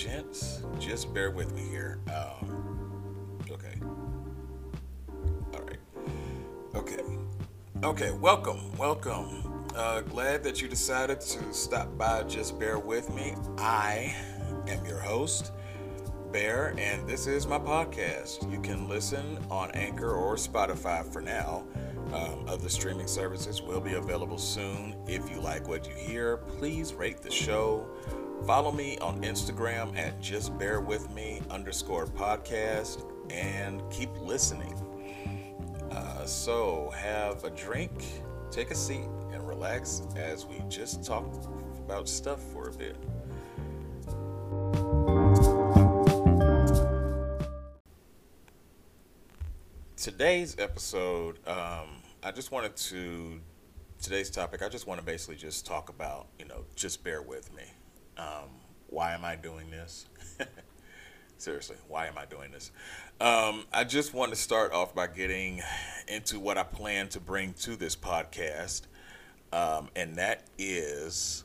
gents, just bear with me here. Um, okay. All right. Okay. Okay, welcome, welcome. Uh, glad that you decided to stop by. Just bear with me. I am your host, Bear, and this is my podcast. You can listen on Anchor or Spotify for now. Um, other streaming services will be available soon. If you like what you hear, please rate the show. Follow me on Instagram at just bear with me underscore podcast and keep listening. Uh, so have a drink, take a seat, and relax as we just talk about stuff for a bit. Today's episode, um, I just wanted to, today's topic, I just want to basically just talk about, you know, just bear with me. Um, why am I doing this? Seriously, why am I doing this? Um, I just want to start off by getting into what I plan to bring to this podcast, um, and that is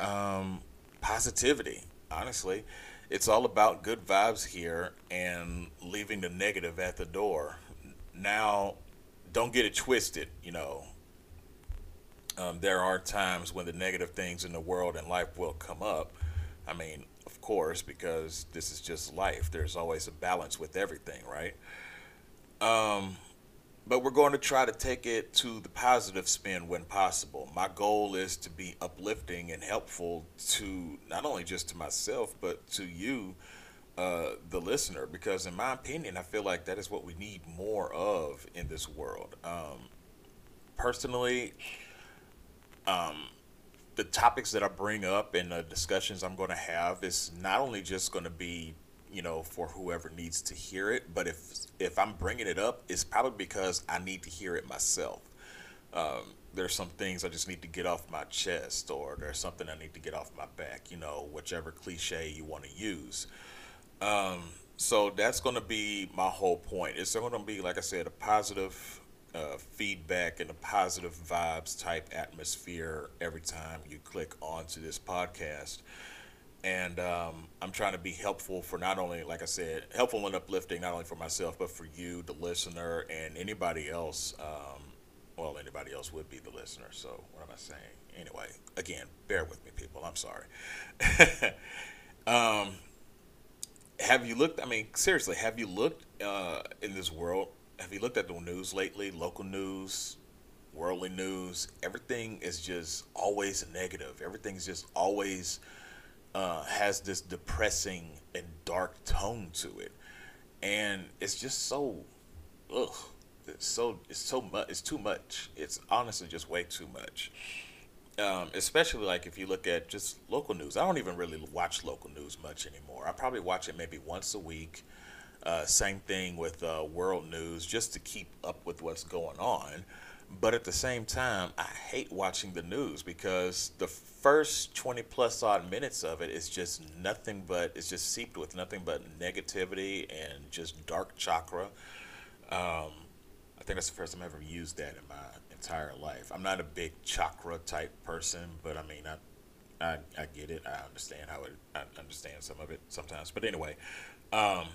um, positivity. Honestly, it's all about good vibes here and leaving the negative at the door. Now, don't get it twisted. You know, um, there are times when the negative things in the world and life will come up. I mean, of course, because this is just life. There's always a balance with everything, right? Um, but we're going to try to take it to the positive spin when possible. My goal is to be uplifting and helpful to not only just to myself, but to you, uh, the listener, because in my opinion, I feel like that is what we need more of in this world. Um, personally, um, the topics that I bring up and the discussions I'm going to have is not only just going to be, you know, for whoever needs to hear it, but if if I'm bringing it up, it's probably because I need to hear it myself. Um, there's some things I just need to get off my chest, or there's something I need to get off my back. You know, whichever cliche you want to use. Um, so that's going to be my whole point. It's going to be, like I said, a positive uh, feedback and a positive vibes type atmosphere every time you click onto this podcast. And um, I'm trying to be helpful for not only, like I said, helpful and uplifting, not only for myself, but for you, the listener, and anybody else. Um, well, anybody else would be the listener. So, what am I saying? Anyway, again, bear with me, people. I'm sorry. um, have you looked? I mean, seriously, have you looked uh, in this world? Have you looked at the news lately? Local news, worldly news. Everything is just always negative. Everything's just always uh, has this depressing and dark tone to it, and it's just so, ugh. It's so it's so much. It's too much. It's honestly just way too much um, especially like if you look at just local news. I don't even really watch local news much anymore. I probably watch it maybe once a week. Uh, same thing with uh, world news, just to keep up with what's going on. But at the same time, I hate watching the news because the first 20 plus odd minutes of it is just nothing but, it's just seeped with nothing but negativity and just dark chakra. Um, I think that's the first time I've ever used that in my entire life. I'm not a big chakra type person, but I mean, I, I, I get it. I understand how it. I understand some of it sometimes. But anyway, um,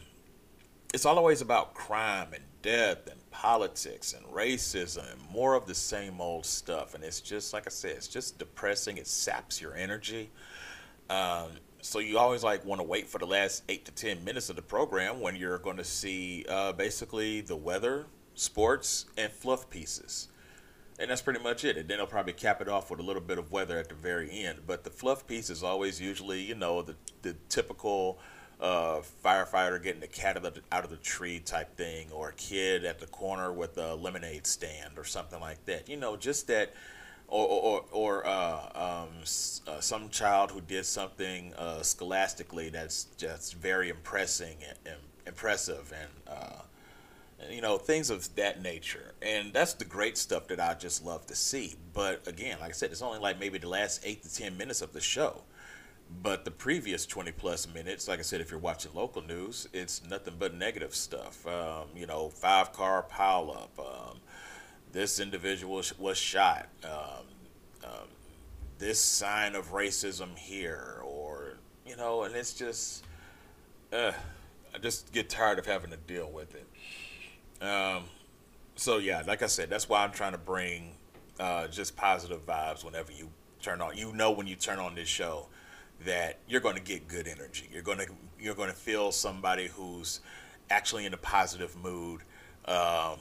it's always about crime and death and politics and racism and more of the same old stuff. And it's just like I said, it's just depressing. It saps your energy. Um, so you always like want to wait for the last eight to ten minutes of the program when you're going to see uh, basically the weather, sports, and fluff pieces and that's pretty much it. And then they'll probably cap it off with a little bit of weather at the very end. But the fluff piece is always usually, you know, the the typical uh, firefighter getting the cat out of the, out of the tree type thing, or a kid at the corner with a lemonade stand or something like that. You know, just that. Or, or, or uh, um, uh, some child who did something uh, scholastically that's just very impressing and, and impressive and uh, you know, things of that nature. And that's the great stuff that I just love to see. But again, like I said, it's only like maybe the last eight to 10 minutes of the show. But the previous 20 plus minutes, like I said, if you're watching local news, it's nothing but negative stuff. Um, you know, five car pileup. Um, this individual was shot. Um, um, this sign of racism here, or you know, and it's just, uh, I just get tired of having to deal with it. Um, so yeah, like I said, that's why I'm trying to bring uh, just positive vibes whenever you turn on. You know, when you turn on this show, that you're going to get good energy. You're going to you're going to feel somebody who's actually in a positive mood. Um,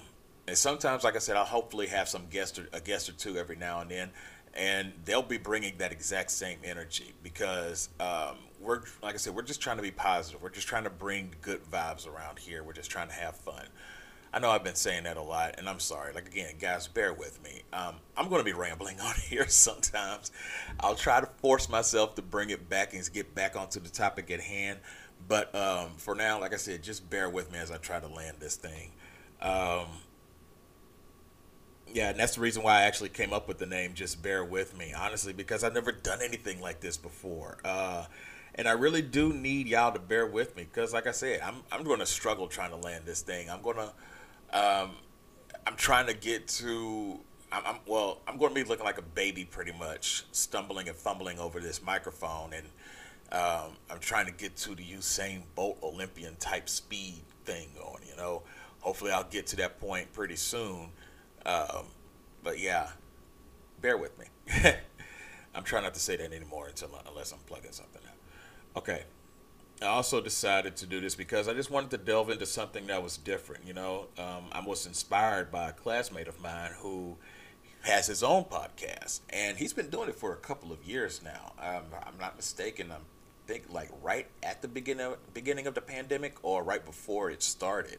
and sometimes, like I said, I'll hopefully have some guest or, a guest or two every now and then, and they'll be bringing that exact same energy because um, we're like I said, we're just trying to be positive. We're just trying to bring good vibes around here. We're just trying to have fun. I know I've been saying that a lot, and I'm sorry. Like again, guys, bear with me. Um, I'm going to be rambling on here sometimes. I'll try to force myself to bring it back and get back onto the topic at hand. But um, for now, like I said, just bear with me as I try to land this thing. Um, yeah, and that's the reason why I actually came up with the name. Just bear with me, honestly, because I've never done anything like this before. Uh, and I really do need y'all to bear with me because, like I said, I'm I'm going to struggle trying to land this thing. I'm gonna um, I'm trying to get to. I'm, I'm well. I'm going to be looking like a baby, pretty much, stumbling and fumbling over this microphone, and um, I'm trying to get to the Usain Bolt Olympian type speed thing going. You know, hopefully I'll get to that point pretty soon. Um, but yeah, bear with me. I'm trying not to say that anymore until unless I'm plugging something. Okay. I also decided to do this because I just wanted to delve into something that was different. You know, um, I was inspired by a classmate of mine who has his own podcast, and he's been doing it for a couple of years now. Um, I'm not mistaken. I'm think like right at the beginning of, beginning of the pandemic or right before it started,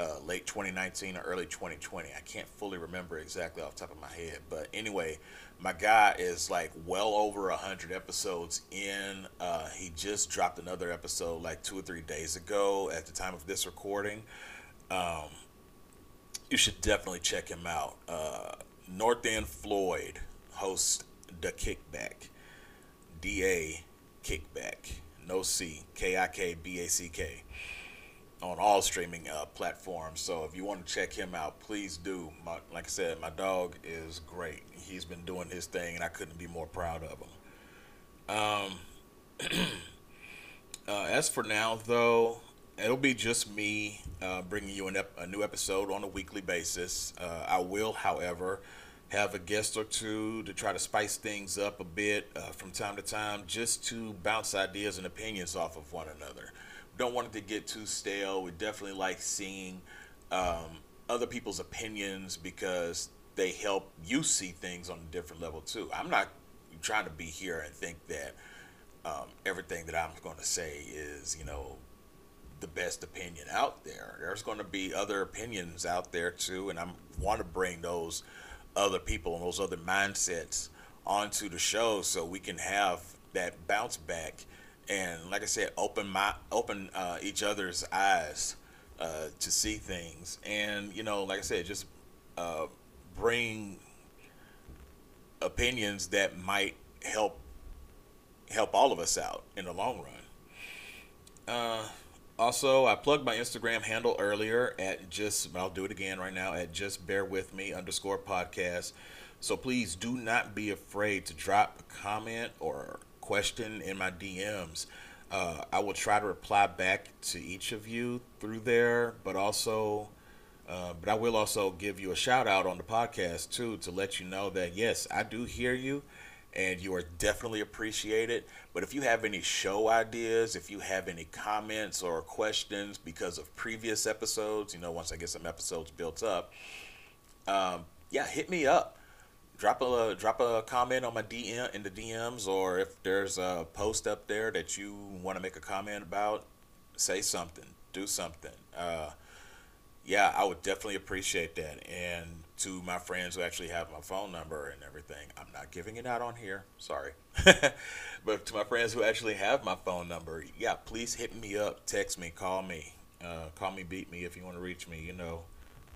uh, late 2019 or early 2020. I can't fully remember exactly off the top of my head, but anyway, my guy is like well over a hundred episodes in. Uh, he just dropped another episode like two or three days ago at the time of this recording. Um, you should definitely check him out. Uh, North End Floyd hosts the Kickback, D A Kickback, no C, K I K B A C K on all streaming uh, platforms. So if you want to check him out, please do. My, like I said, my dog is great. He's been doing his thing, and I couldn't be more proud of him. Um, uh, as for now, though, it'll be just me uh, bringing you ep- a new episode on a weekly basis. Uh, I will, however, have a guest or two to try to spice things up a bit uh, from time to time, just to bounce ideas and opinions off of one another don't want it to get too stale. We definitely like seeing um, other people's opinions because they help you see things on a different level too. I'm not trying to be here and think that um, everything that I'm going to say is, you know, the best opinion out there. There's going to be other opinions out there too, and I want to bring those other people and those other mindsets onto the show so we can have that bounce back and like I said, open my open uh, each other's eyes uh, to see things, and you know, like I said, just uh, bring opinions that might help help all of us out in the long run. Uh, also, I plugged my Instagram handle earlier at just, I'll do it again right now at just bear with me underscore podcast. So please do not be afraid to drop a comment or question in my DMs. Uh, I will try to reply back to each of you through there, but also, uh, but I will also give you a shout out on the podcast too to let you know that yes, I do hear you, and you are definitely appreciated. But if you have any show ideas, if you have any comments or questions because of previous episodes, you know, once I get some episodes built up, um, yeah, hit me up drop a drop a comment on my DM in the DMs, or if there's a post up there that you want to make a comment about, say something, do something. Uh, yeah, I would definitely appreciate that. And to my friends who actually have my phone number and everything, I'm not giving it out on here. Sorry. but to my friends who actually have my phone number, yeah, please hit me up, text me, call me, uh, call me, beat me if you want to reach me. You know,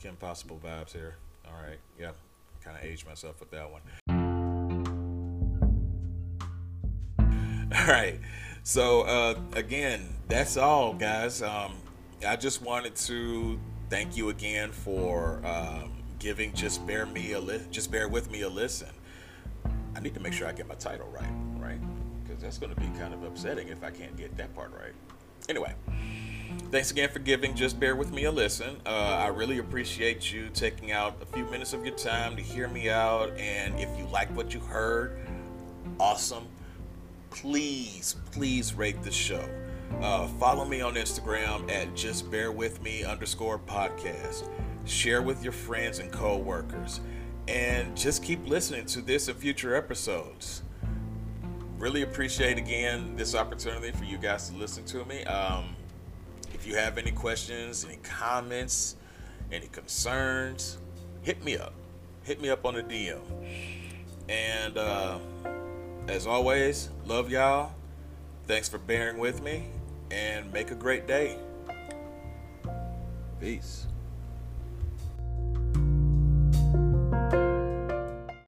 Kim Possible vibes here. All right, yeah kind of aged myself with that one. All right. So uh, again, that's all, guys. Um, I just wanted to thank you again for um, giving just bear me a li- just bear with me a listen. I need to make sure I get my title right, right? because that's going to be kind of upsetting if I can't get that part right. Anyway, thanks again for giving. Just bear with me a listen. Uh, I really appreciate you taking out a few minutes of your time to hear me out. And if you like what you heard, awesome. Please, please rate the show. Uh, follow me on Instagram at just bear with me underscore podcast. Share with your friends and co-workers. And just keep listening to this and future episodes. Really appreciate again this opportunity for you guys to listen to me. Um, if you have any questions, any comments, any concerns, hit me up. Hit me up on the DM. And uh, as always, love y'all. Thanks for bearing with me and make a great day. Peace.